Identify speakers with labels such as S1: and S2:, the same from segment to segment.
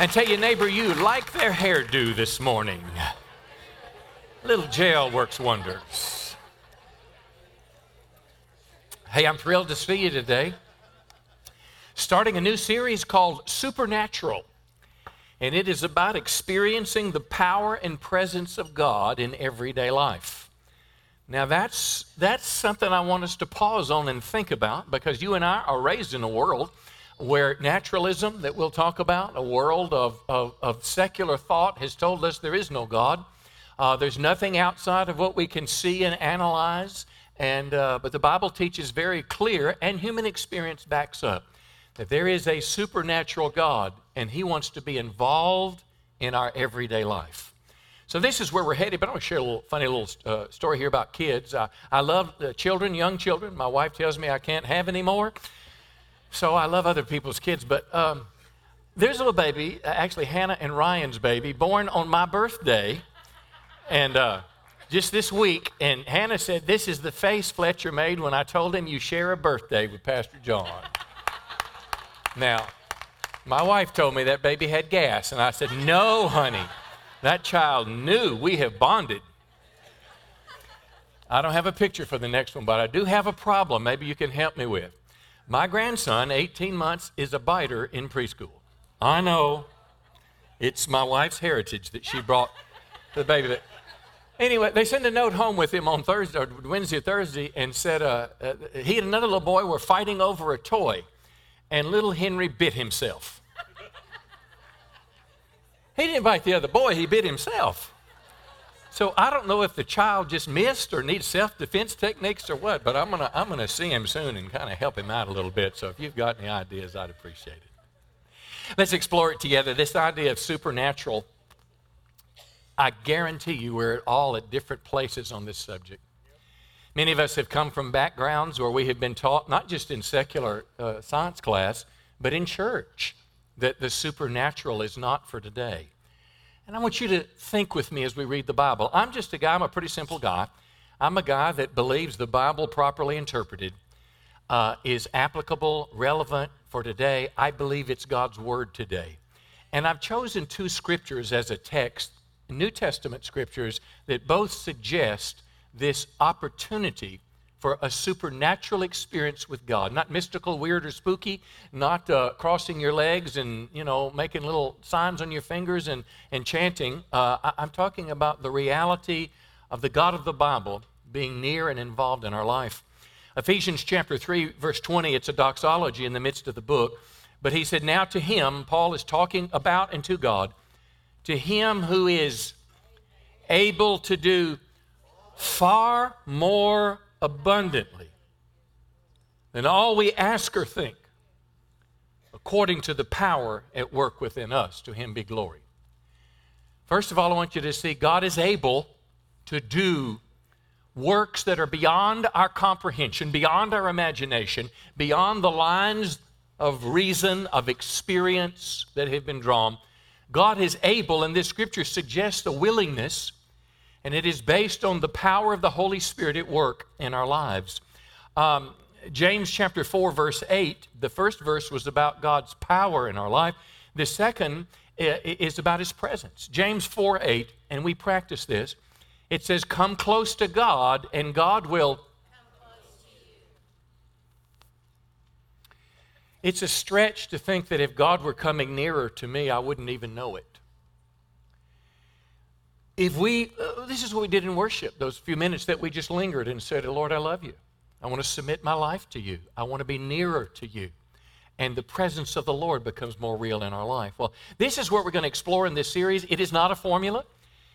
S1: And tell your neighbor you like their hairdo this morning. Little gel works wonders. Hey, I'm thrilled to see you today. Starting a new series called Supernatural. And it is about experiencing the power and presence of God in everyday life. Now, that's, that's something I want us to pause on and think about because you and I are raised in a world where naturalism, that we'll talk about, a world of, of, of secular thought, has told us there is no God. Uh, there's nothing outside of what we can see and analyze. And, uh, but the Bible teaches very clear, and human experience backs up, that there is a supernatural God, and He wants to be involved in our everyday life. So this is where we're headed, but I'm going to share a little funny little uh, story here about kids. Uh, I love children, young children. My wife tells me I can't have any more. So I love other people's kids, but um, there's a little baby, uh, actually Hannah and Ryan's baby, born on my birthday, and uh, just this week. And Hannah said, "This is the face Fletcher made when I told him you share a birthday with Pastor John." now, my wife told me that baby had gas, and I said, "No, honey, that child knew we have bonded." I don't have a picture for the next one, but I do have a problem. Maybe you can help me with. My grandson, 18 months, is a biter in preschool. I know. It's my wife's heritage that she brought to the baby. That, anyway, they sent a note home with him on Thursday, or Wednesday or Thursday, and said uh, uh, he and another little boy were fighting over a toy, and little Henry bit himself. he didn't bite the other boy, he bit himself. So I don't know if the child just missed or needs self-defense techniques or what, but I'm gonna I'm gonna see him soon and kind of help him out a little bit. So if you've got any ideas, I'd appreciate it. Let's explore it together. This idea of supernatural. I guarantee you we're all at different places on this subject. Many of us have come from backgrounds where we have been taught, not just in secular uh, science class, but in church, that the supernatural is not for today. And I want you to think with me as we read the Bible. I'm just a guy, I'm a pretty simple guy. I'm a guy that believes the Bible properly interpreted uh, is applicable, relevant for today. I believe it's God's Word today. And I've chosen two scriptures as a text, New Testament scriptures, that both suggest this opportunity for a supernatural experience with God. Not mystical, weird, or spooky, not uh, crossing your legs and, you know, making little signs on your fingers and, and chanting. Uh, I, I'm talking about the reality of the God of the Bible being near and involved in our life. Ephesians chapter 3, verse 20, it's a doxology in the midst of the book. But he said, Now to him, Paul is talking about and to God, to him who is able to do far more abundantly than all we ask or think, according to the power at work within us. To him be glory. First of all, I want you to see God is able to do works that are beyond our comprehension, beyond our imagination, beyond the lines of reason, of experience that have been drawn. God is able, and this scripture suggests a willingness and it is based on the power of the Holy Spirit at work in our lives. Um, James chapter 4, verse 8, the first verse was about God's power in our life. The second is about his presence. James 4, 8, and we practice this. It says, Come close to God, and God will. It's a stretch to think that if God were coming nearer to me, I wouldn't even know it if we, uh, this is what we did in worship, those few minutes that we just lingered and said, Lord, I love you. I want to submit my life to you. I want to be nearer to you. And the presence of the Lord becomes more real in our life. Well, this is what we're going to explore in this series. It is not a formula,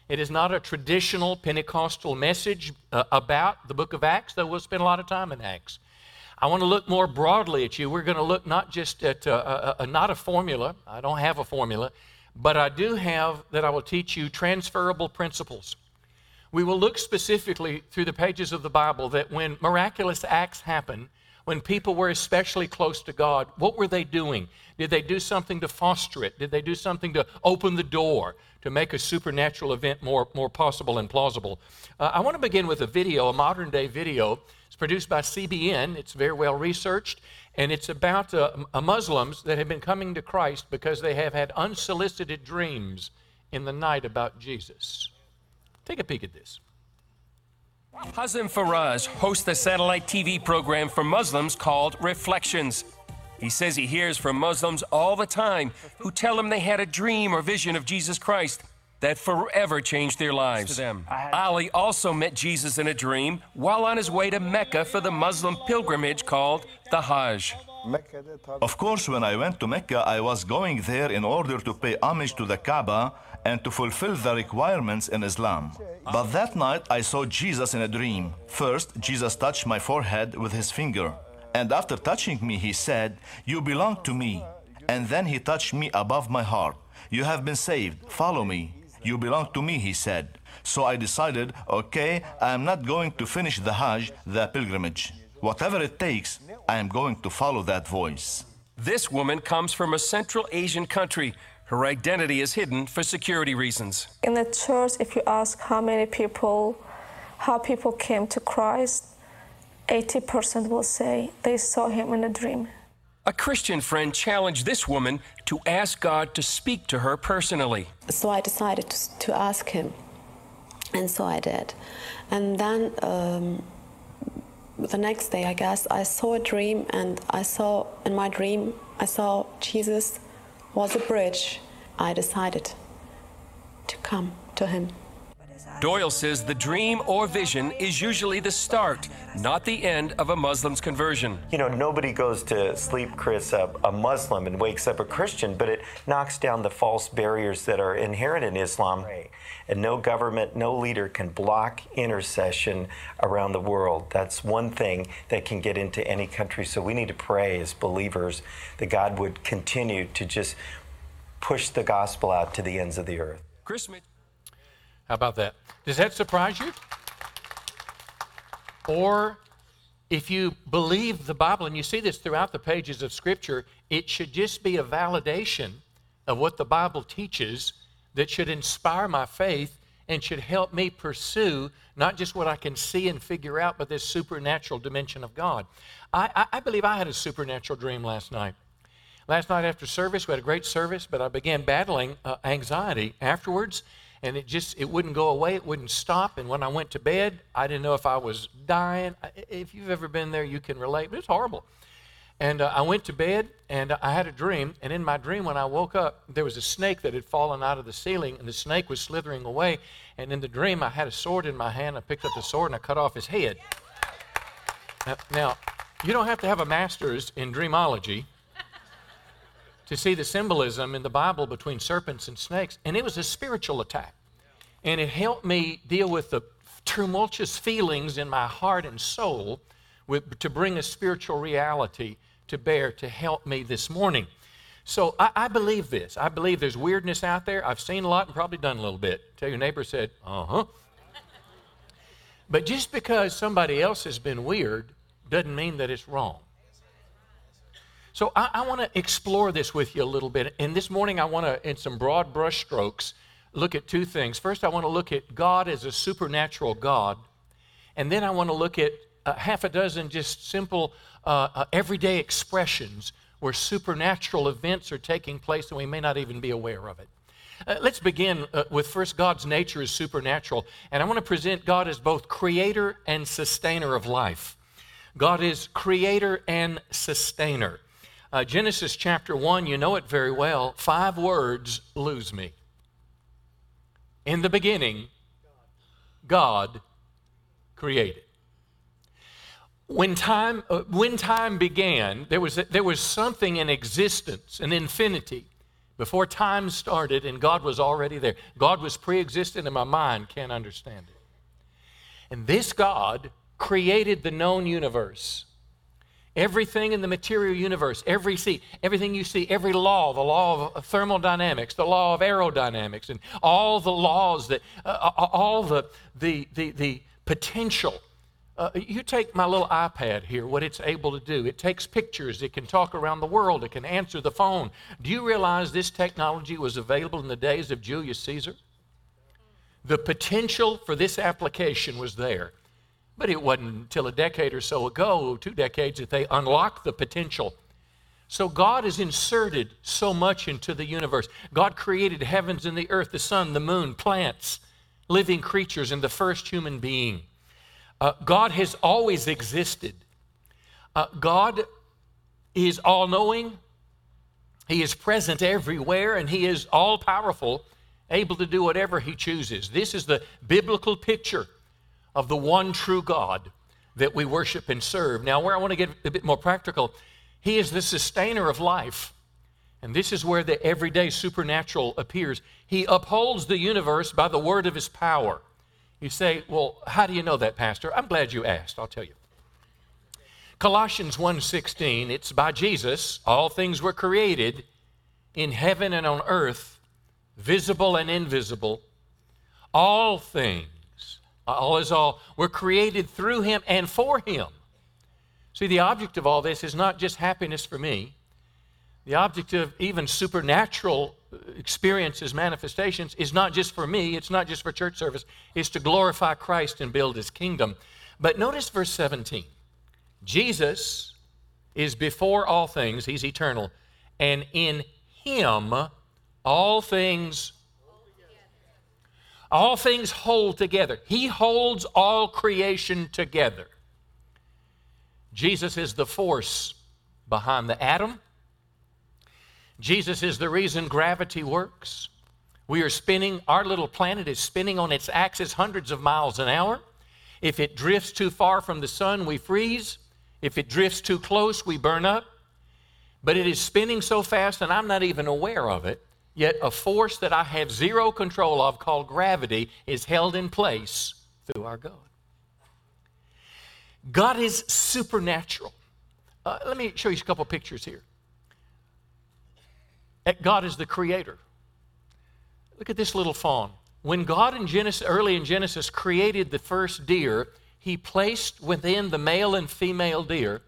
S1: it is not a traditional Pentecostal message uh, about the book of Acts, though we'll spend a lot of time in Acts. I want to look more broadly at you. We're going to look not just at uh, a, a, not a formula. I don't have a formula. But I do have that I will teach you transferable principles. We will look specifically through the pages of the Bible that when miraculous acts happen, when people were especially close to God, what were they doing? Did they do something to foster it? Did they do something to open the door to make a supernatural event more, more possible and plausible? Uh, I want to begin with a video, a modern day video, It's produced by CBN. It's very well researched, and it's about uh, uh, Muslims that have been coming to Christ because they have had unsolicited dreams in the night about Jesus. Take a peek at this.
S2: Hazem Farraj hosts a satellite TV program for Muslims called Reflections. He says he hears from Muslims all the time who tell him they had a dream or vision of Jesus Christ that forever changed their lives. Ali also met Jesus in a dream while on his way to Mecca for the Muslim pilgrimage called the Hajj.
S3: Of course, when I went to Mecca, I was going there in order to pay homage to the Kaaba and to fulfill the requirements in Islam. But that night, I saw Jesus in a dream. First, Jesus touched my forehead with his finger. And after touching me, he said, You belong to me. And then he touched me above my heart. You have been saved. Follow me. You belong to me, he said. So I decided, okay, I am not going to finish the Hajj, the pilgrimage. Whatever it takes, I am going to follow that voice.
S2: This woman comes from a Central Asian country. Her identity is hidden for security reasons.
S4: In the church, if you ask how many people, how people came to Christ, 80% will say they saw him in a dream.
S2: A Christian friend challenged this woman to ask God to speak to her personally.
S5: So I decided to, to ask him, and so I did. And then um, the next day, I guess, I saw a dream, and I saw in my dream, I saw Jesus was a bridge. I decided to come to him.
S2: Doyle says the dream or vision is usually the start, not the end of a Muslim's conversion.
S6: You know, nobody goes to sleep, Chris, a, a, Muslim and wakes up a Christian, but it knocks down the false barriers that are inherent in Islam. And no government, no leader can block intercession around the world. That's one thing that can get into any country. So we need to pray as believers that God would continue to just push the gospel out to the ends of the earth.
S2: Chris Mitch.
S1: How about that? Does that surprise you? Or if you believe the Bible, and you see this throughout the pages of Scripture, it should just be a validation of what the Bible teaches that should inspire my faith and should help me pursue not just what I can see and figure out, but this supernatural dimension of God. I, I, I believe I had a supernatural dream last night. Last night after service, we had a great service, but I began battling uh, anxiety afterwards and it just it wouldn't go away it wouldn't stop and when i went to bed i didn't know if i was dying. If you've ever been there you can relate but it's horrible. And uh, i went to bed and uh, i had a dream and in my dream when i woke up there was a snake that had fallen out of the ceiling and the snake was slithering away and in the dream i had a sword in my hand i picked up the sword and i cut off his head. Now, now you don't have to have a master's in dreamology to see the symbolism in the Bible between serpents and snakes. And it was a spiritual attack. And it helped me deal with the tumultuous feelings in my heart and soul with, to bring a spiritual reality to bear to help me this morning. So I, I, believe this. I believe there's weirdness out there. I've seen a lot and probably done a little bit. Tell your neighbor said, uh huh. But just because somebody else has been weird doesn't mean that it's wrong. So I, I want to explore this with you a little bit. And this morning, I want to, in some broad brushstrokes, look at two things. First, I want to look at God as a supernatural God. And then I want to look at uh, half a dozen just simple, uh, uh, everyday expressions where supernatural events are taking place and we may not even be aware of it. Uh, let's begin uh, with first God's nature is supernatural. And I want to present God as both creator and sustainer of life. God is creator and sustainer. Uh, Genesis chapter 1, you know it very well. Five words lose me. In the beginning, God created. When time, uh, when time began, there was, there was something in existence, an infinity, before time started, and God was already there. God was pre existent, and my mind can't understand it. And this God created the known universe. Everything in the material universe, every see, everything you see, every law, the law of thermodynamics, the law of aerodynamics, and all the laws that, uh, uh all the, the, the, the potential. Uh, you take my little iPad here, what it's able to do. It takes pictures, it can talk around the world, it can answer the phone. Do you realize this technology was available in the days of Julius Caesar? The potential for this application was there. But it wasn't until a decade or so ago, two decades, that they unlocked the potential. So God has inserted so much into the universe. God created heavens and the earth, the sun, the moon, plants, living creatures, and the first human being. Uh, God has always existed. Uh, God is all knowing, He is present everywhere, and He is all powerful, able to do whatever He chooses. This is the biblical picture of the one true God that we worship and serve. Now, where I want to get a bit more practical, He is the sustainer of life. And this is where the everyday supernatural appears. He upholds the universe by the word of His power. You say, well, how do you know that, Pastor? I'm glad you asked. I'll tell you. Colossians 1:16, it's by Jesus all things were created in heaven and on earth, visible and invisible. All things all is all, were created through him and for him. See, the object of all this is not just happiness for me. The object of even supernatural uh, experiences, manifestations, is not just for me, it's not just for church service, it's to glorify Christ and build his kingdom. But notice verse 17 Jesus is before all things, he's eternal, and in him all things all things hold together. He holds all creation together. Jesus is the force behind the atom. Jesus is the reason gravity works. We are spinning, our little planet is spinning on its axis hundreds of miles an hour. If it drifts too far from the sun, we freeze. If it drifts too close, we burn up. But it is spinning so fast, and I'm not even aware of it, Yet a force that I have zero control of called gravity is held in place through our God. God is supernatural. Uh, let me show you a couple pictures here. God is the creator. Look at this little fawn. When God in Genesis, early in Genesis created the first deer, he placed within the male and female deer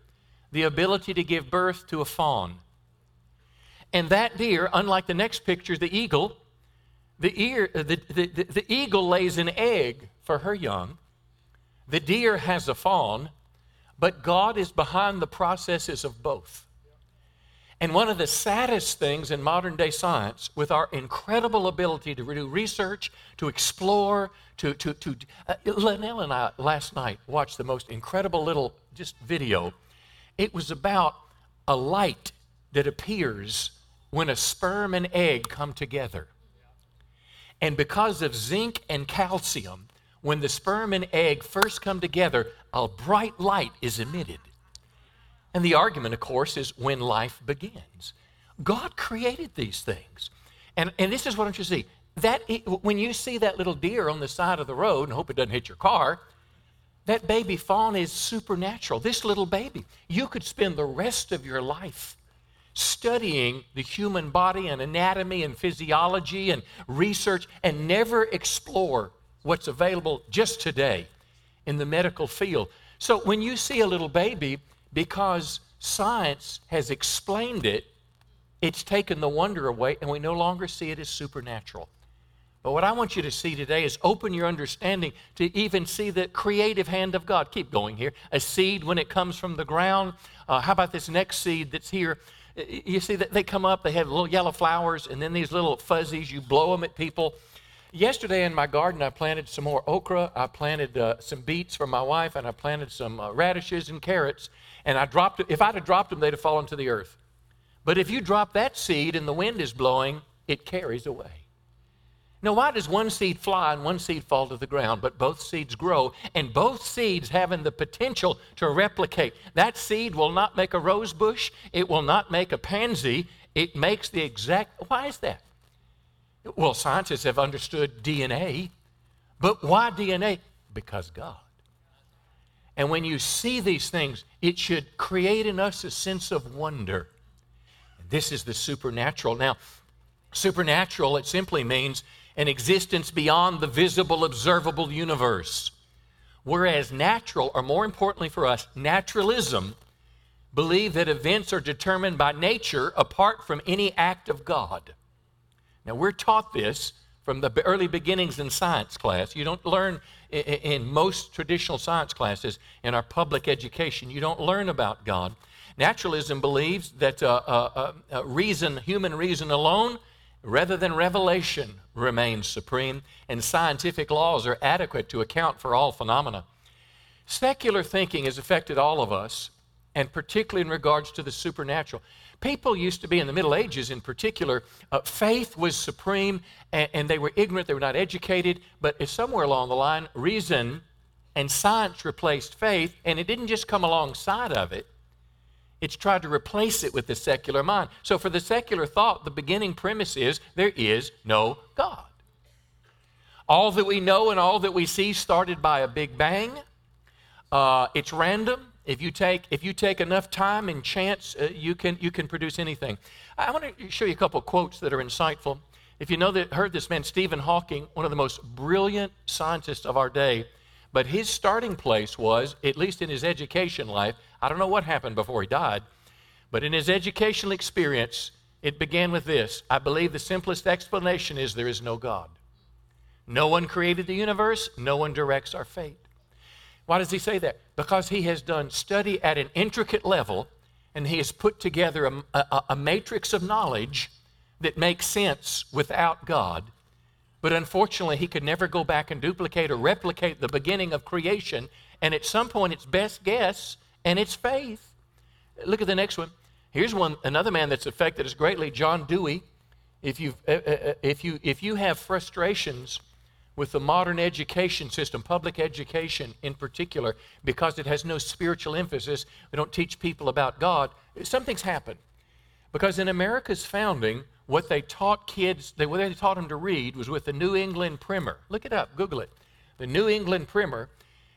S1: the ability to give birth to a fawn. And that deer, unlike the next picture, the eagle, the, ear, uh, the, the, the, the eagle lays an egg for her young. The deer has a fawn, but God is behind the processes of both. And one of the saddest things in modern day science, with our incredible ability to do research, to explore, to, to, to uh, Linnell and I last night watched the most incredible little just video. It was about a light that appears when a sperm and egg come together. And because of zinc and calcium, when the sperm and egg first come together, a bright light is emitted. And the argument, of course, is when life begins. God created these things. And, and this is what I want you to see. That, when you see that little deer on the side of the road, and hope it doesn't hit your car, that baby fawn is supernatural. This little baby, you could spend the rest of your life studying the human body and anatomy and physiology and research and never explore what's available just today in the medical field. So when you see a little baby, because science has explained it, it's taken the wonder away and we no longer see it as supernatural. But what I want you to see today is open your understanding to even see the creative hand of God. Keep going here. A seed when it comes from the ground. Uh, how about this next seed that's here? You see, they come up, they have little yellow flowers, and then these little fuzzies, you blow them at people. Yesterday in my garden, I planted some more okra, I planted uh, some beets for my wife, and I planted some uh, radishes and carrots. And I dropped. If I'd have dropped them, they'd have fallen to the earth. But if you drop that seed and the wind is blowing, it carries away. Now, why does one seed fly and one seed fall to the ground, but both seeds grow, and both seeds having the potential to replicate? That seed will not make a rose bush, it will not make a pansy, it makes the exact. Why is that? Well, scientists have understood DNA, but why DNA? Because God. And when you see these things, it should create in us a sense of wonder. This is the supernatural. Now, supernatural, it simply means an existence beyond the visible, observable universe. Whereas natural, or more importantly for us, naturalism, believe that events are determined by nature apart from any act of God. Now, we're taught this from the early beginnings in science class. You don't learn in most traditional science classes in our public education, you don't learn about God. Naturalism believes that uh, uh, uh, reason, human reason alone, rather than revelation, remains supreme, and scientific laws are adequate to account for all phenomena. Secular thinking has affected all of us, and particularly in regards to the supernatural. People used to be in the Middle Ages, in particular, uh, faith was supreme, and, and, they were ignorant, they were not educated, but somewhere along the line, reason and science replaced faith, and it didn't just come alongside of it, it's tried to replace it with the secular mind. So, for the secular thought, the beginning premise is there is no God. All that we know and all that we see started by a big bang. Uh, it's random. If you take if you take enough time and chance, uh, you can you can produce anything. I want to show you a couple quotes that are insightful. If you know that heard this man Stephen Hawking, one of the most brilliant scientists of our day, but his starting place was, at least in his education life, I don't know what happened before he died, but in his educational experience, it began with this. I believe the simplest explanation is there is no God. No one created the universe, no one directs our fate. Why does he say that? Because he has done study at an intricate level and he has put together a, a, a, matrix of knowledge that makes sense without God. But unfortunately, he could never go back and duplicate or replicate the beginning of creation. And at some point, it's best guess and it's faith. Look at the next one. Here's one, another man that's affected us greatly, John Dewey. If, you uh, uh, uh, if, you, if you have frustrations with the modern education system, public education in particular, because it has no spiritual emphasis. We don't teach people about God. Something's happened. Because in America's founding, what they taught kids, they, what they taught them to read was with the New England Primer. Look it up, Google it. The New England Primer,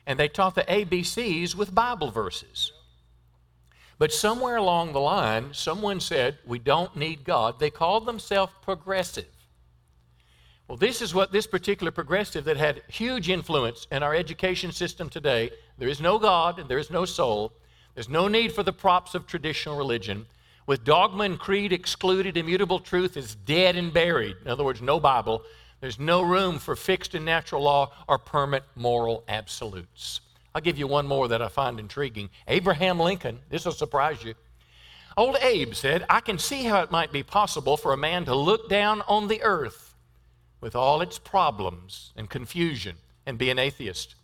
S1: and they taught the ABCs with Bible verses. But somewhere along the line, someone said, We don't need God. They called themselves progressive. Well, this is what this particular progressive that had huge influence in our education system today. There is no God and there is no soul. There's no need for the props of traditional religion. With dogma and creed excluded, immutable truth is dead and buried. In other words, no Bible. There's no room for fixed and natural law or permanent moral absolutes. I'll give you one more that I find intriguing. Abraham Lincoln, this will surprise you. Old Abe said, I can see how it might be possible for a man to look down on the earth with all its problems and confusion and be an atheist.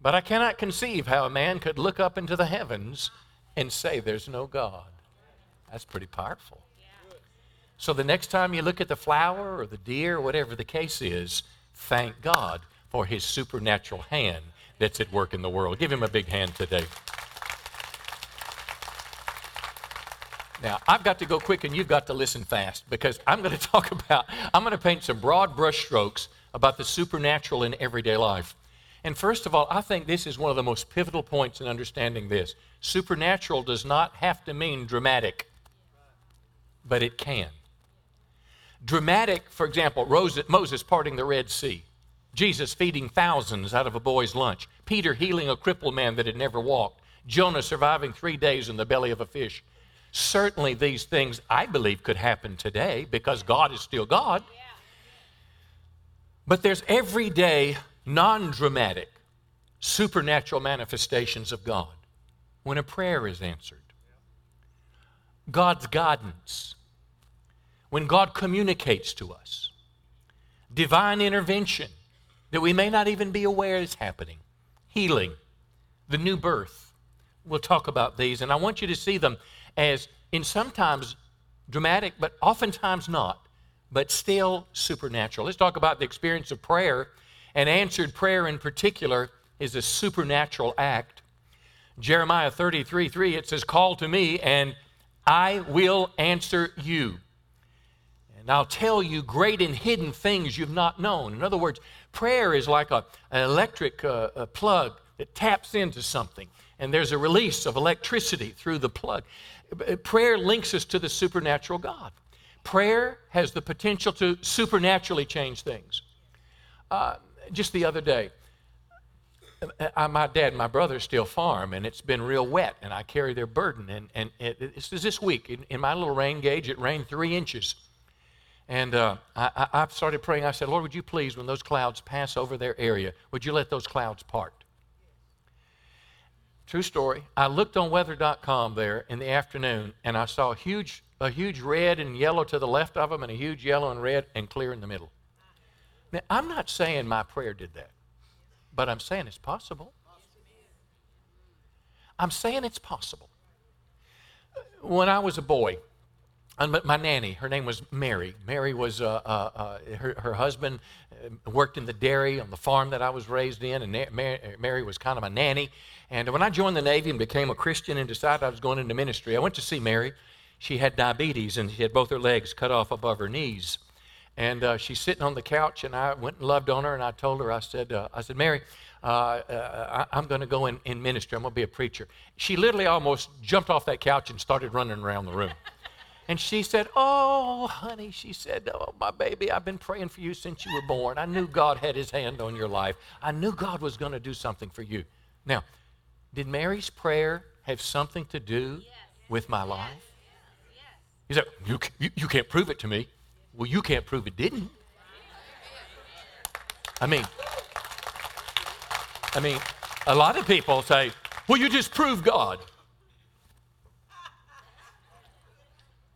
S1: But I cannot conceive how a man could look up into the heavens and say there's no God. That's pretty powerful. So the next time you look at the flower or the deer or whatever the case is, thank God for his supernatural hand that's at work in the world. Give him a big hand today. Now, I've got to go quick and you've got to listen fast because I'm going to talk about, I'm going to paint some broad brushstrokes about the supernatural in everyday life. And first of all, I think this is one of the most pivotal points in understanding this. Supernatural does not have to mean dramatic, but it can. Dramatic, for example, Moses parting the Red Sea, Jesus feeding thousands out of a boy's lunch, Peter healing a crippled man that had never walked, Jonah surviving three days in the belly of a fish. Certainly, these things I believe could happen today because God is still God. But there's everyday, non dramatic, supernatural manifestations of God when a prayer is answered. God's guidance, when God communicates to us, divine intervention that we may not even be aware is happening, healing, the new birth. We'll talk about these, and I want you to see them as in sometimes dramatic, but oftentimes not, but still supernatural. Let's talk about the experience of prayer, and answered prayer in particular is a supernatural act. Jeremiah 33 3, it says, Call to me, and I will answer you. And I'll tell you great and hidden things you've not known. In other words, prayer is like a, an electric uh, a plug that taps into something, and there's a release of electricity through the plug. Prayer links us to the supernatural God. Prayer has the potential to supernaturally change things. Uh, just the other day, uh, my dad and my brother still farm, and it's been real wet, and I carry their burden. And, and it, it's this week, in, in my little rain gauge, it rained three inches. And uh, I, I started praying. I said, Lord, would you please, when those clouds pass over their area, would you let those clouds part? True story. I looked on weather.com there in the afternoon and I saw a huge, a huge red and yellow to the left of them and a huge yellow and red and clear in the middle. Now, I'm not saying my prayer did that, but I'm saying it's possible. I'm saying it's possible. When I was a boy, my nanny, her name was Mary. Mary was, uh, uh, uh, her, her husband uh, worked in the dairy on the farm that I was raised in, and Mary, Mary was kind of a nanny. And when I joined the Navy and became a Christian and decided I was going into ministry, I went to see Mary. She had diabetes and she had both her legs cut off above her knees. And uh, she's sitting on the couch, and I went and loved on her, and I told her, I said, uh, I said, Mary, uh, uh I, am going to go in, in ministry. I'm going to be a preacher. She literally almost jumped off that couch and started running around the room. And she said, Oh, honey, she said, Oh, my baby, I've been praying for you since you were born. I knew God had his hand on your life. I knew God was going to do something for you. Now, did Mary's prayer have something to do yes. with my life? Yes. He said, you, you, you can't prove it to me. Well, you can't prove it didn't. I mean, I mean, a lot of people say, well, you just prove God.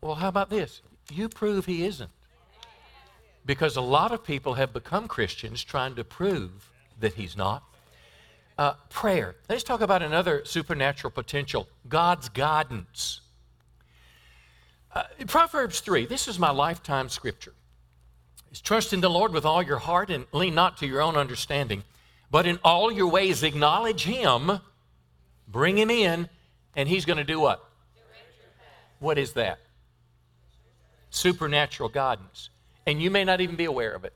S1: Well, how about this? You prove he isn't. Because a lot of people have become Christians trying to prove that he's not. Uh, prayer. Let's talk about another supernatural potential God's guidance. Uh, Proverbs 3, this is my lifetime scripture. Is trust in the Lord with all your heart and lean not to your own understanding, but in all your ways acknowledge Him, bring Him in, and He's going to do what? What is that? Supernatural guidance. And you may not even be aware of it.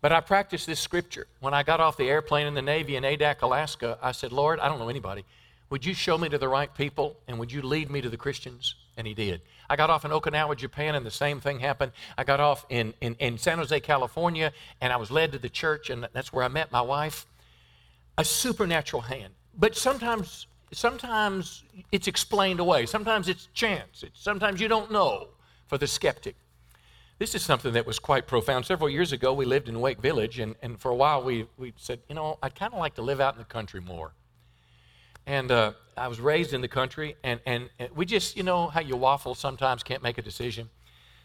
S1: But I practiced this scripture. When I got off the airplane in the Navy in Adak, Alaska, I said, Lord, I don't know anybody. Would you show me to the right people and would you lead me to the Christians? And he did. I got off in Okinawa, Japan, and the same thing happened. I got off in, in, in San Jose, California, and I was led to the church, and that's where I met my wife. A supernatural hand. But sometimes, sometimes it's explained away. Sometimes it's chance. It's, sometimes you don't know for the skeptic. This is something that was quite profound. Several years ago, we lived in Wake Village, and, and for a while we, we said, you know, I'd kind of like to live out in the country more. And uh, I was raised in the country, and, and, and we just, you know, how you waffle sometimes, can't make a decision.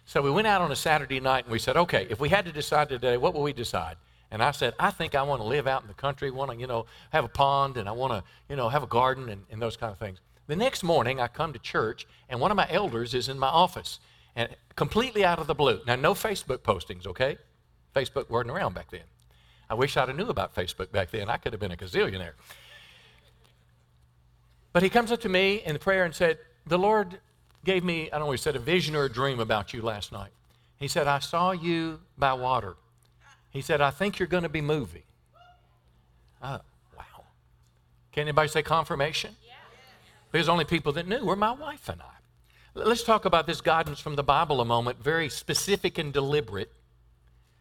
S1: So we went out on a Saturday night and we said, okay, if we had to decide today, what will we decide? And I said, I think I want to live out in the country, want to, you know, have a pond, and I want to, you know, have a garden and, and those kind of things. The next morning, I come to church, and one of my elders is in my office and completely out of the blue. Now, no Facebook postings, okay? Facebook wasn't around back then. I wish I'd have knew about Facebook back then. I could have been a gazillionaire. But he comes up to me in the prayer and said, The Lord gave me, I don't know, he said a vision or a dream about you last night. He said, I saw you by water. He said, I think you're going to be moving. Oh, wow. Can anybody say confirmation? Because only people that knew were my wife and I. Let's talk about this guidance from the Bible a moment, very specific and deliberate,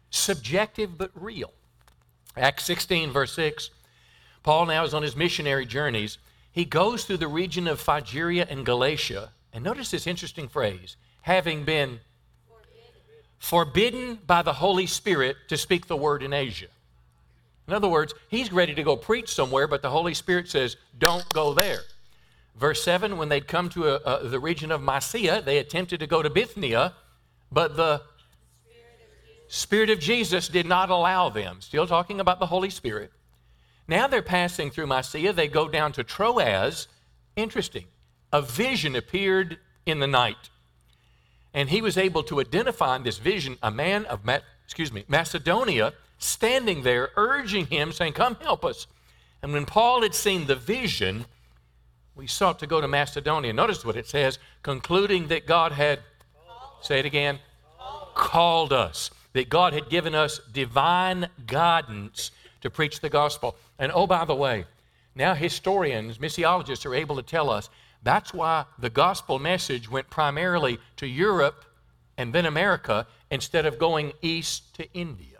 S1: subjective but real. Acts 16, verse 6. Paul now is on his missionary journeys. He goes through the region of Phrygia and Galatia. And notice this interesting phrase having been forbidden by the Holy Spirit to speak the word in Asia. In other words, he's ready to go preach somewhere, but the Holy Spirit says, don't go there. Verse 7 when they'd come to a, a, the region of Mysia, they attempted to go to Bithynia, but the Spirit of Jesus did not allow them. Still talking about the Holy Spirit. Now they're passing through Mysia. They go down to Troas. Interesting. A vision appeared in the night. And he was able to identify in this vision a man of excuse me, Macedonia standing there urging him, saying, Come help us. And when Paul had seen the vision, we sought to go to Macedonia. Notice what it says, concluding that God had, say it again, called us, that God had given us divine guidance to preach the gospel. And oh, by the way, now historians, missiologists are able to tell us that's why the gospel message went primarily to Europe and then America instead of going east to India.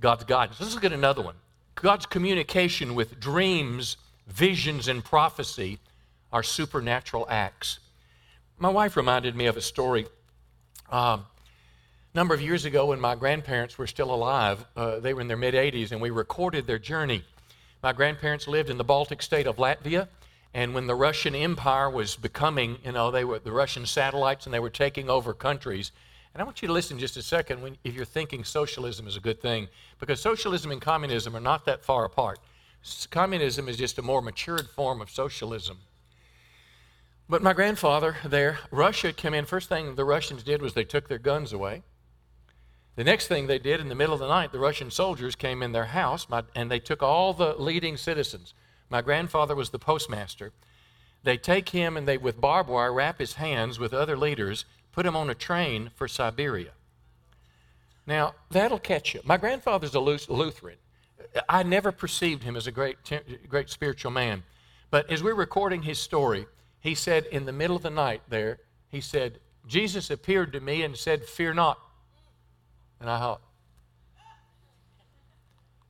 S1: God's guidance. Let's look at another one. God's communication with dreams visions and prophecy are supernatural acts. My wife reminded me of a story Um, number of years ago, when my grandparents were still alive, uh, they were in their mid 80s, and we recorded their journey. My grandparents lived in the Baltic state of Latvia, and when the Russian Empire was becoming, you know, they were the Russian satellites and they were taking over countries. And I want you to listen just a second when, if you're thinking socialism is a good thing, because socialism and communism are not that far apart. Communism is just a more matured form of socialism. But my grandfather there, Russia came in. First thing the Russians did was they took their guns away. The next thing they did in the middle of the night, the Russian soldiers came in their house and they took all the leading citizens. My grandfather was the postmaster. They take him and they, with barbed wire, wrap his hands with other leaders, put him on a train for Siberia. Now, that'll catch you. My grandfather's a Lutheran. I never perceived him as a great, great spiritual man. But as we're recording his story, he said in the middle of the night there, he said, Jesus appeared to me and said, Fear not. And I thought,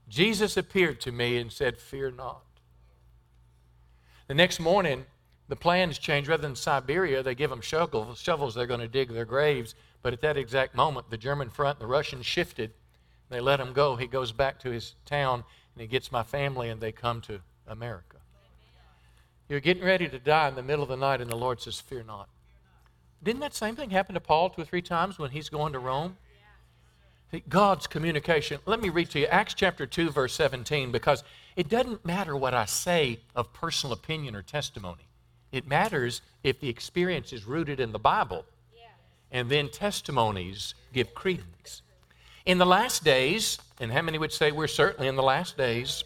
S1: Jesus appeared to me and said, Fear not. The next morning, the plans change. Rather than Siberia, they give them shovels, shovels they're going to dig their graves. But at that exact moment, the German front, the Russians shifted. They let him go. He goes back to his town and he gets my family and they come to America. You're getting ready to die in the middle of the night, and the Lord says, Fear not. Didn't that same thing happen to Paul two or three times when he's going to Rome? God's communication. Let me read to you Acts chapter 2, verse 17, because it doesn't matter what I say of personal opinion or testimony. It matters if the experience is rooted in the Bible, and then testimonies give credence. In the last days, and how many would say we're certainly in the last days?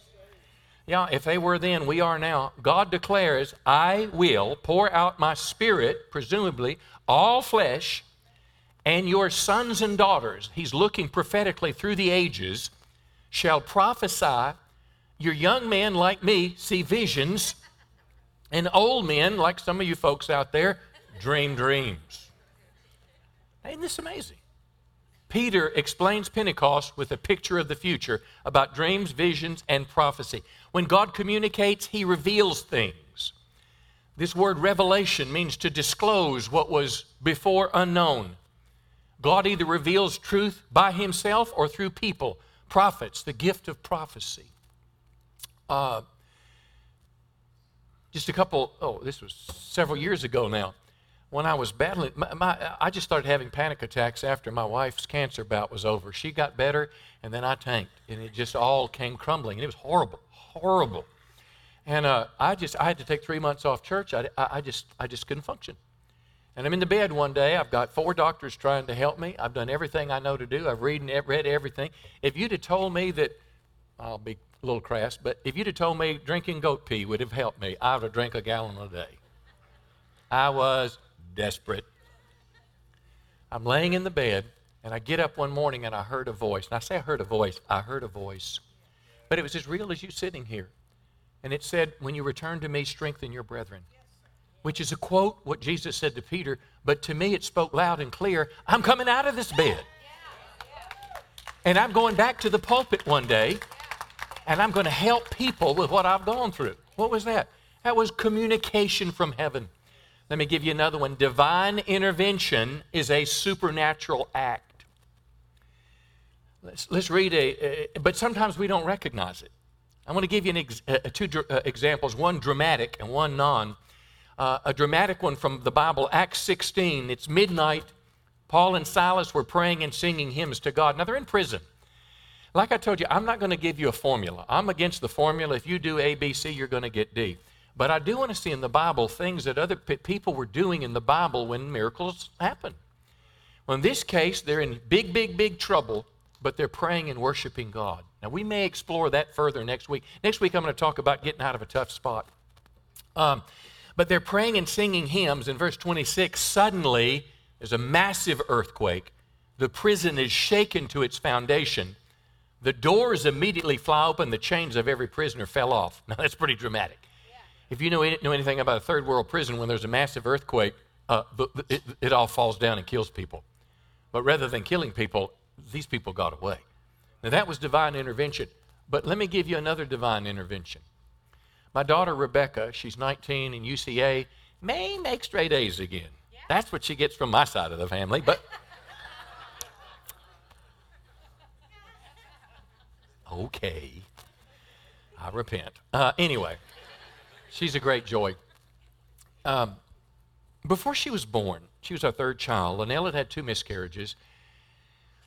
S1: Yeah, if they were then, we are now. God declares, I will pour out my spirit, presumably, all flesh, and your sons and daughters, he's looking prophetically through the ages, shall prophesy. Your young men, like me, see visions, and old men, like some of you folks out there, dream dreams. Isn't this amazing? Peter explains Pentecost with a picture of the future about dreams, visions, and prophecy. When God communicates, he reveals things. This word revelation means to disclose what was before unknown. God either reveals truth by himself or through people, prophets, the gift of prophecy. Uh, just a couple, oh, this was several years ago now when I was battling, my, my, I just started having panic attacks after my wife's cancer bout was over. She got better, and then I tanked, and it just all came crumbling. And it was horrible, horrible. And uh, I just, I had to take three months off church. I, I, I, just, I just couldn't function. And I'm in the bed one day. I've got four doctors trying to help me. I've done everything I know to do. I've read, read everything. If you'd have told me that, I'll be a little crass, but if you'd have told me drinking goat pee would have helped me, I would have drank a gallon a day. I was desperate. I'm laying in the bed, and I get up one morning and I heard a voice. And I say I heard a voice, I heard a voice. But it was as real as you sitting here. And it said, When you return to me, strengthen your brethren. Which is a quote what Jesus said to Peter, but to me it spoke loud and clear I'm coming out of this bed. And I'm going back to the pulpit one day, and I'm going to help people with what I've gone through. What was that? That was communication from heaven. Let me give you another one. Divine intervention is a supernatural act. Let's, let's read a, a but sometimes we don't recognize it. I want to give you ex, uh, two uh, examples, one dramatic and one non. Uh, a dramatic one from the Bible, Acts 16. It's midnight. Paul and Silas were praying and singing hymns to God. Now they're in prison. Like I told you, I'm not going to give you a formula. I'm against the formula. If you do A, B, C, you're going to get D. But I do want to see in the Bible things that other people were doing in the Bible when miracles happen. Well, in this case, they're in big, big, big trouble, but they're praying and worshiping God. Now, we may explore that further next week. Next week, I'm going to talk about getting out of a tough spot. Um, but they're praying and singing hymns. In verse 26, suddenly there's a massive earthquake. The prison is shaken to its foundation. The doors immediately fly open. The chains of every prisoner fell off. Now, that's pretty dramatic. If you know, know anything about a third world prison, when there's a massive earthquake, uh, it, it all falls down and kills people. But rather than killing people, these people got away. Now, that was divine intervention. But let me give you another divine intervention. My daughter Rebecca, she's 19 in UCA, may make straight A's again. Yeah. That's what she gets from my side of the family, but. okay. I repent. Uh, anyway, she's a great joy. Um, before she was born, she was our third child. Lanelle had had two miscarriages.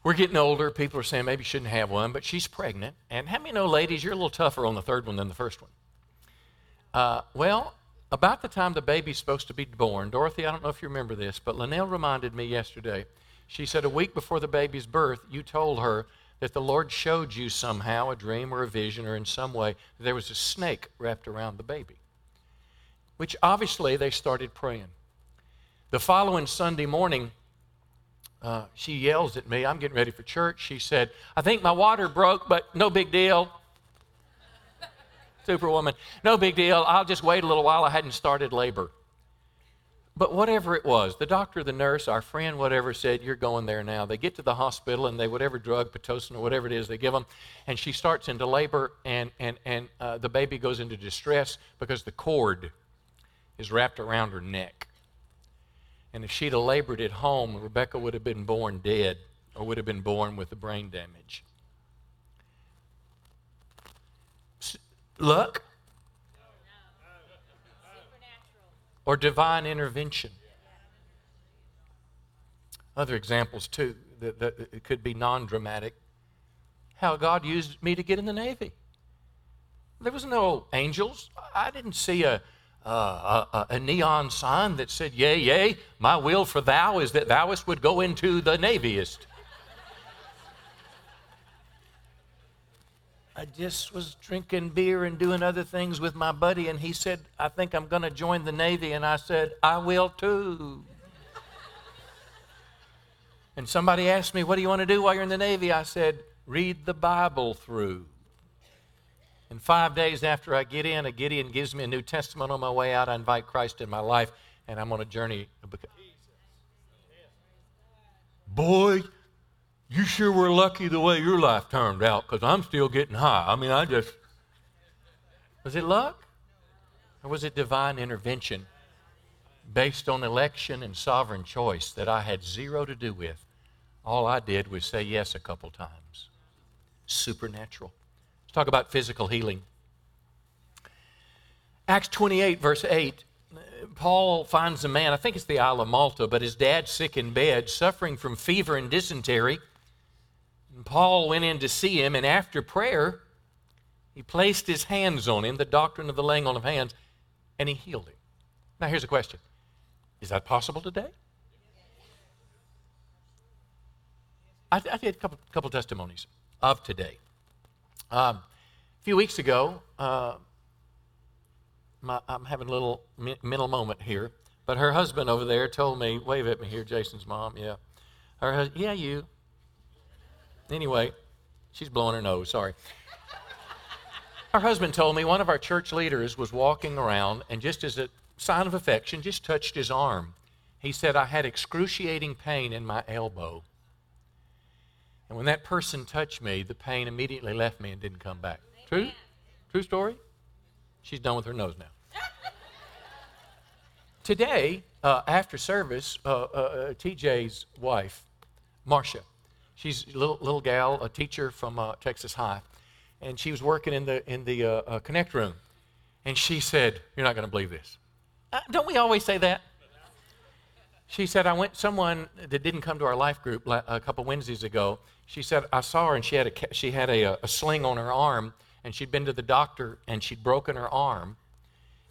S1: We're getting older. People are saying maybe you shouldn't have one, but she's pregnant. And how many know, ladies, you're a little tougher on the third one than the first one? Uh, well, about the time the baby's supposed to be born, Dorothy, I don't know if you remember this, but Linnell reminded me yesterday. She said a week before the baby's birth, you told her that the Lord showed you somehow a dream or a vision or in some way there was a snake wrapped around the baby. Which obviously they started praying. The following Sunday morning, uh, she yells at me. I'm getting ready for church. She said, I think my water broke, but no big deal. Superwoman, no big deal. I'll just wait a little while. I hadn't started labor. But whatever it was, the doctor, the nurse, our friend, whatever, said, You're going there now. They get to the hospital and they, whatever drug, Pitocin or whatever it is, they give them. And she starts into labor and, and, and uh, the baby goes into distress because the cord is wrapped around her neck. And if she'd have labored at home, Rebecca would have been born dead or would have been born with the brain damage. Luck? Or divine intervention? Other examples, too, that, that it could be non dramatic. How God used me to get in the Navy. There was no angels. I didn't see a, a, a, neon sign that said, Yea, yea, my will for thou is that thouest would go into the navyist. I just was drinking beer and doing other things with my buddy, and he said, I think I'm going to join the Navy. And I said, I will too. and somebody asked me, What do you want to do while you're in the Navy? I said, Read the Bible through. And five days after I get in, a Gideon gives me a New Testament on my way out. I invite Christ in my life, and I'm on a journey. Boy, you sure were lucky the way your life turned out because I'm still getting high. I mean, I just. Was it luck? Or was it divine intervention based on election and sovereign choice that I had zero to do with? All I did was say yes a couple times. Supernatural Let's talk about physical healing. Acts 28, verse 8. Paul finds a man, I think it's the Isle of Malta, but his dad's sick in bed, suffering from fever and dysentery. Paul went in to see him, and after prayer, he placed his hands on him, the doctrine of the laying on of hands, and he healed him. Now, here's a question Is that possible today? I, I did a couple, couple testimonies of today. Um, a few weeks ago, uh, my, I'm having a little mental moment here, but her husband over there told me, wave at me here, Jason's mom, yeah. Her yeah, you. Anyway, she's blowing her nose, sorry. Her husband told me one of our church leaders was walking around and just as a sign of affection, just touched his arm. He said, I had excruciating pain in my elbow. And when that person touched me, the pain immediately left me and didn't come back. True? True story? She's done with her nose now. Today, uh, after service, uh, uh, uh TJ's wife, Marcia, she's a little, little gal, a teacher from uh, Texas High, and she was working in the, in the uh, Connect room. And she said, You're not going to believe this. don't we always say that? She said, I went, someone that didn't come to our life group a couple Wednesdays ago, she said, I saw her and she had, a, she had a, a sling on her arm and she'd been to the doctor and she'd broken her arm.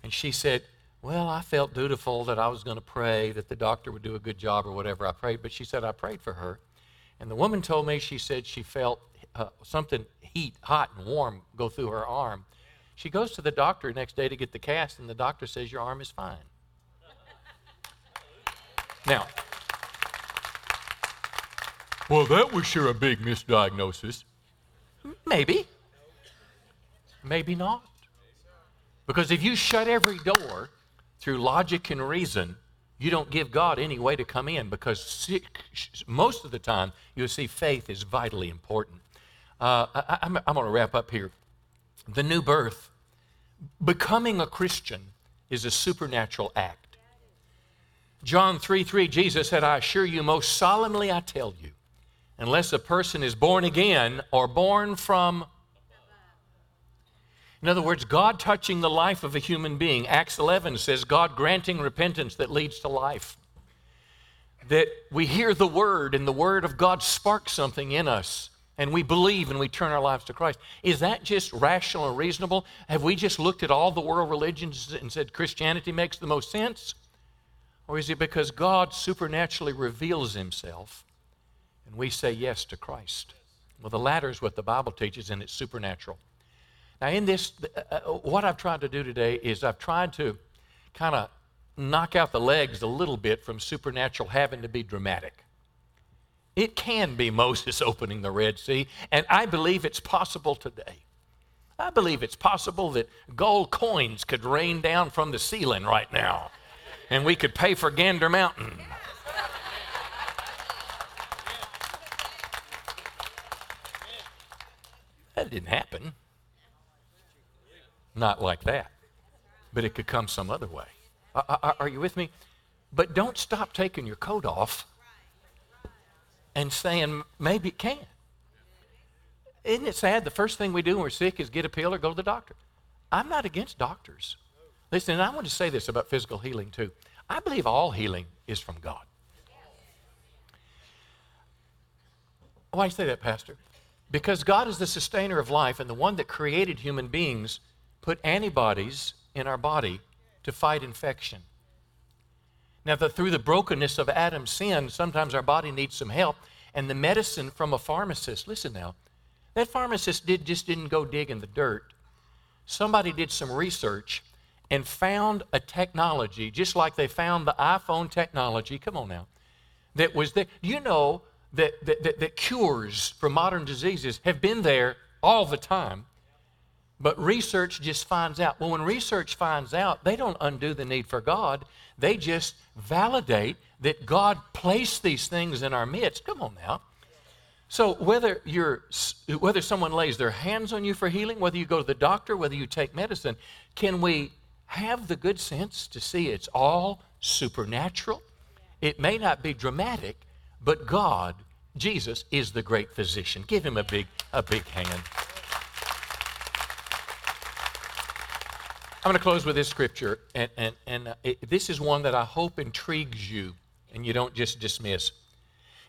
S1: And she said, Well, I felt dutiful that I was going to pray that the doctor would do a good job or whatever I prayed. But she said, I prayed for her. And the woman told me, she said she felt uh, something heat, hot and warm go through her arm. She goes to the doctor next day to get the cast, and the doctor says, Your arm is fine. now, well, that was sure a big misdiagnosis. Maybe. Maybe not. Because if you shut every door through logic and reason, you don't give God any way to come in because most of the time you'll see faith is vitally important. Uh, I, I'm, I'm going to wrap up here. The new birth, becoming a Christian, is a supernatural act. John 3 3, Jesus said, I assure you, most solemnly I tell you, unless a person is born again or born from In other words, God touching the life of a human being. Acts 11 says, God granting repentance that leads to life. That we hear the word and the word of God sparks something in us and we believe and we turn our lives to Christ. Is that just rational and reasonable? Have we just looked at all the world religions and said Christianity makes the most sense? Or is it because God supernaturally reveals himself and we say yes to Christ? Well, the latter is what the Bible teaches, and it's supernatural. Now, in this, uh, uh, what I've tried to do today is I've tried to kind of knock out the legs a little bit from supernatural having to be dramatic. It can be Moses opening the Red Sea, and I believe it's possible today. I believe it's possible that gold coins could rain down from the ceiling right now, and we could pay for Gander Mountain. That didn't happen. Not like that. But it could come some other way. Are, are, you with me? But don't stop taking your coat off and saying, maybe it can. Isn't it sad? The first thing we do when we're sick is get a pill or go to the doctor. I'm not against doctors. Listen, I want to say this about physical healing too. I believe all healing is from God. Why do you say that, Pastor? Because God is the sustainer of life and the one that created human beings put antibodies in our body to fight infection. Now, the, through the brokenness of Adam's sin, sometimes our body needs some help. And the medicine from a pharmacist, listen now, that pharmacist did, just didn't go dig in the dirt. Somebody did some research and found a technology, just like they found the iPhone technology, come on now, that was there. You know that, that, that, that cures for modern diseases have been there all the time. But research just finds out. Well, when research finds out, they don't undo the need for God. They just validate that God placed these things in our midst. Come on now. So whether you're whether someone lays their hands on you for healing, whether you go to the doctor, whether you take medicine, can we have the good sense to see it's all supernatural? It may not be dramatic, but God, Jesus is the great physician. Give him a big a big hand. I'm going to close with this scripture, and, and, and uh, it, this is one that I hope intrigues you and you don't just dismiss.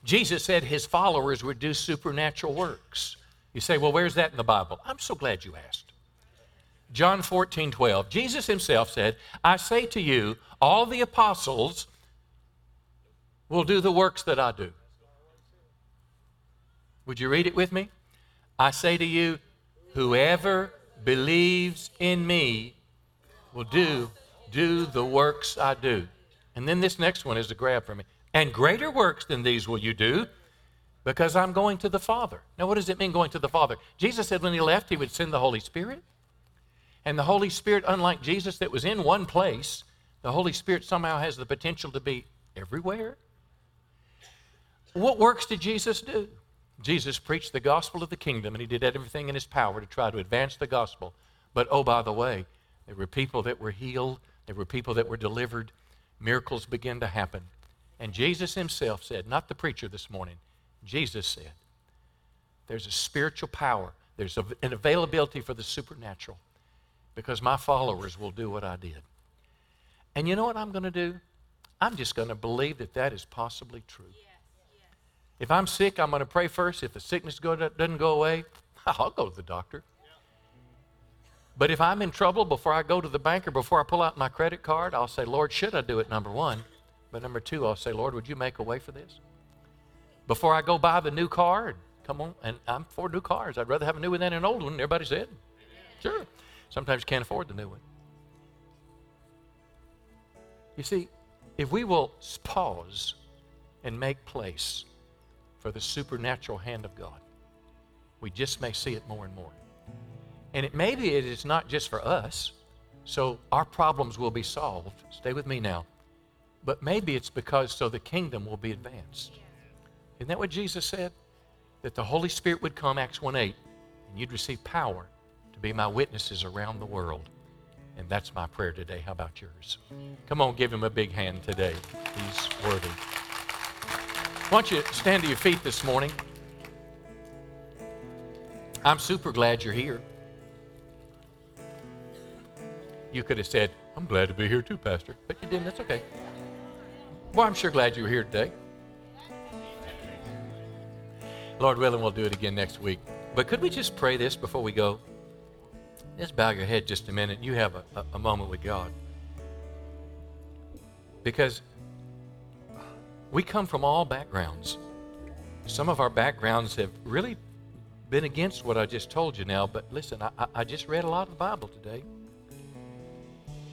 S1: Jesus said his followers would do supernatural works. You say, well, where's that in the Bible? I'm so glad you asked. John 14, 12. Jesus himself said, I say to you, all the apostles will do the works that I do. Would you read it with me? I say to you, whoever believes in me will do do the works I do. And then this next one is a grab for me. And greater works than these will you do because I'm going to the Father. Now, what does it mean going to the Father? Jesus said when he left, he would send the Holy Spirit. And the Holy Spirit, unlike Jesus that was in one place, the Holy Spirit somehow has the potential to be everywhere. What works did Jesus do? Jesus preached the gospel of the kingdom and he did everything in his power to try to advance the gospel. But oh, by the way, there were people that were healed, there were people that were delivered. Miracles began to happen. And Jesus himself said, not the preacher this morning, Jesus said, there's a spiritual power, there's an availability for the supernatural because my followers will do what I did. And you know what I'm going to do? I'm just going to believe that that is possibly true. If I'm sick, I'm going to pray first. If the sickness go, doesn't go away, I'll go to the doctor. But if I'm in trouble before I go to the bank or before I pull out my credit card, I'll say, Lord, should I do it? Number one. But number two, I'll say, Lord, would you make a way for this? Before I go buy the new car, come on, and I'm for new cars. I'd rather have a new one than an old one. Everybody said, sure. Sometimes you can't afford the new one. You see, if we will pause and make place for the supernatural hand of God, we just may see it more and more. And it, maybe it is not just for us, so our problems will be solved. Stay with me now. But maybe it's because so the kingdom will be advanced. Isn't that what Jesus said? That the Holy Spirit would come, Acts 1 8, and you'd receive power to be my witnesses around the world. And that's my prayer today. How about yours? Come on, give him a big hand today. He's worthy. Why don't you stand to your feet this morning? I'm super glad you're here. You could have said, I'm glad to be here too, Pastor. But you didn't. That's okay. Well, I'm sure glad you were here today. Lord willing, we'll do it again next week. But could we just pray this before we go? Just bow your head just a minute. You have a, a, a moment with God. Because we come from all backgrounds. Some of our backgrounds have really been against what I just told you now, but listen, I, I just read a lot of the Bible today.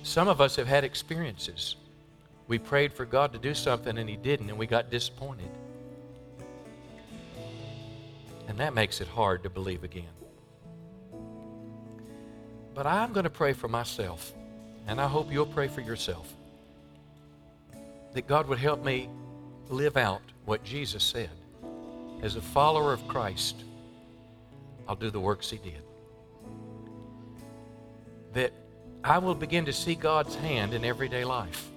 S1: Some of us have had experiences. We prayed for God to do something and He didn't, and we got disappointed. And that makes it hard to believe again. But I'm going to pray for myself, and I hope you'll pray for yourself. That God would help me live out what Jesus said. As a follower of Christ, I'll do the works He did. That I will begin to see God's hand in everyday life.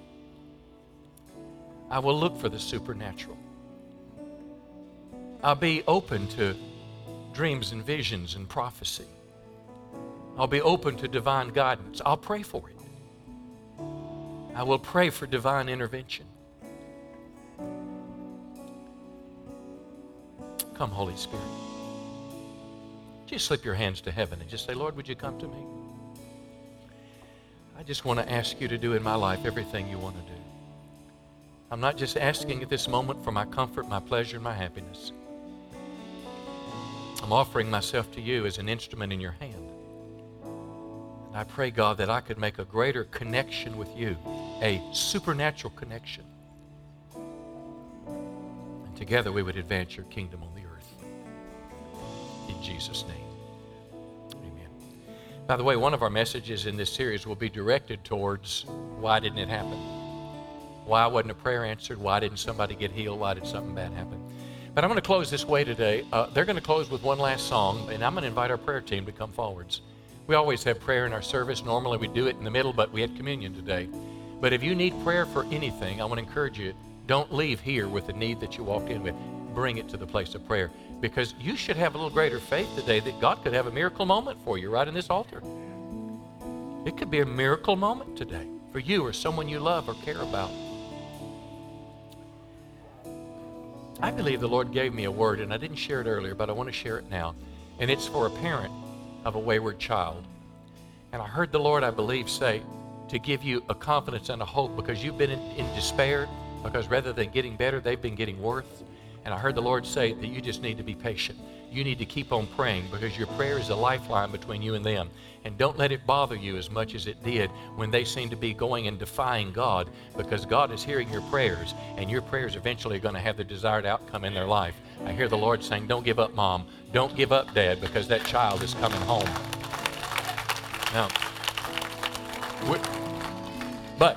S1: I will look for the supernatural. I'll be open to dreams and visions and prophecy. I'll be open to divine guidance. I'll pray for it. I will pray for divine intervention. Come, Holy Spirit. Just slip your hands to heaven and just say, Lord, would you come to me? I just want to ask you to do in my life everything you want to do. I'm not just asking at this moment for my comfort, my pleasure, and my happiness. I'm offering myself to you as an instrument in your hand. And I pray, God, that I could make a greater connection with you, a supernatural connection. And together we would advance your kingdom on the earth. In Jesus' name. By the way, one of our messages in this series will be directed towards why didn't it happen? Why wasn't a prayer answered? Why didn't somebody get healed? Why did something bad happen? But I'm going to close this way today. Uh, they're going to close with one last song, and I'm going to invite our prayer team to come forwards. We always have prayer in our service. Normally we do it in the middle, but we had communion today. But if you need prayer for anything, I want to encourage you don't leave here with the need that you walked in with. Bring it to the place of prayer because you should have a little greater faith today that God could have a miracle moment for you right in this altar. It could be a miracle moment today for you or someone you love or care about. I believe the Lord gave me a word, and I didn't share it earlier, but I want to share it now. And it's for a parent of a wayward child. And I heard the Lord, I believe, say to give you a confidence and a hope because you've been in, in despair, because rather than getting better, they've been getting worse. And I heard the Lord say that you just need to be patient. You need to keep on praying because your prayer is a lifeline between you and them. And don't let it bother you as much as it did when they seem to be going and defying God because God is hearing your prayers and your prayers eventually are going to have the desired outcome in their life. I hear the Lord saying, Don't give up, mom. Don't give up, dad, because that child is coming home. Now, but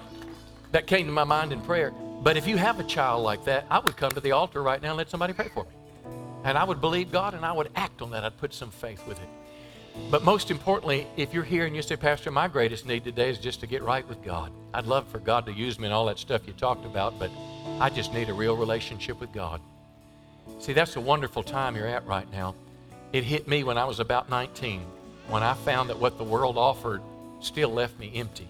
S1: that came to my mind in prayer. But if you have a child like that, I would come to the altar right now and let somebody pray for me. And I would believe God and I would act on that. I'd put some faith with it. But most importantly, if you're here and you say, Pastor, my greatest need today is just to get right with God. I'd love for God to use me and all that stuff you talked about, but I just need a real relationship with God. See, that's a wonderful time you're at right now. It hit me when I was about 19, when I found that what the world offered still left me empty.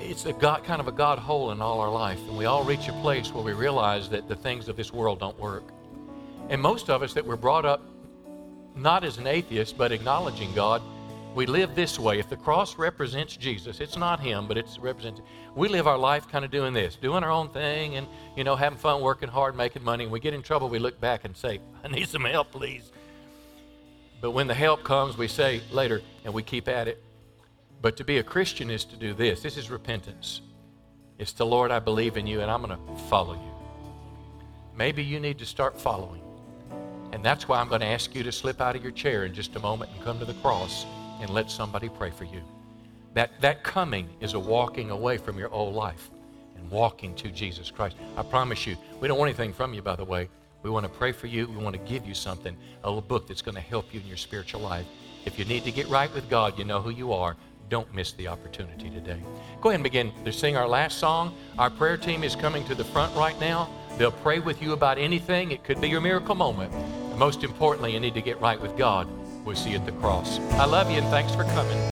S1: It's a God, kind of a God hole in all our life, and we all reach a place where we realize that the things of this world don't work. And most of us that were brought up not as an atheist, but acknowledging God, we live this way. If the cross represents Jesus, it's not Him, but it's represents. We live our life kind of doing this, doing our own thing, and you know, having fun, working hard, making money. And we get in trouble, we look back and say, "I need some help, please." But when the help comes, we say later, and we keep at it. But to be a Christian is to do this. This is repentance. It's the Lord, I believe in you, and I'm going to follow you. Maybe you need to start following. And that's why I'm going to ask you to slip out of your chair in just a moment and come to the cross and let somebody pray for you. That, that coming is a walking away from your old life and walking to Jesus Christ. I promise you, we don't want anything from you, by the way. We want to pray for you. We want to give you something, a little book that's going to help you in your spiritual life. If you need to get right with God, you know who you are. Don't miss the opportunity today. Go ahead and begin to sing our last song. Our prayer team is coming to the front right now. They'll pray with you about anything. It could be your miracle moment. And most importantly, you need to get right with God. We'll see you at the cross. I love you and thanks for coming.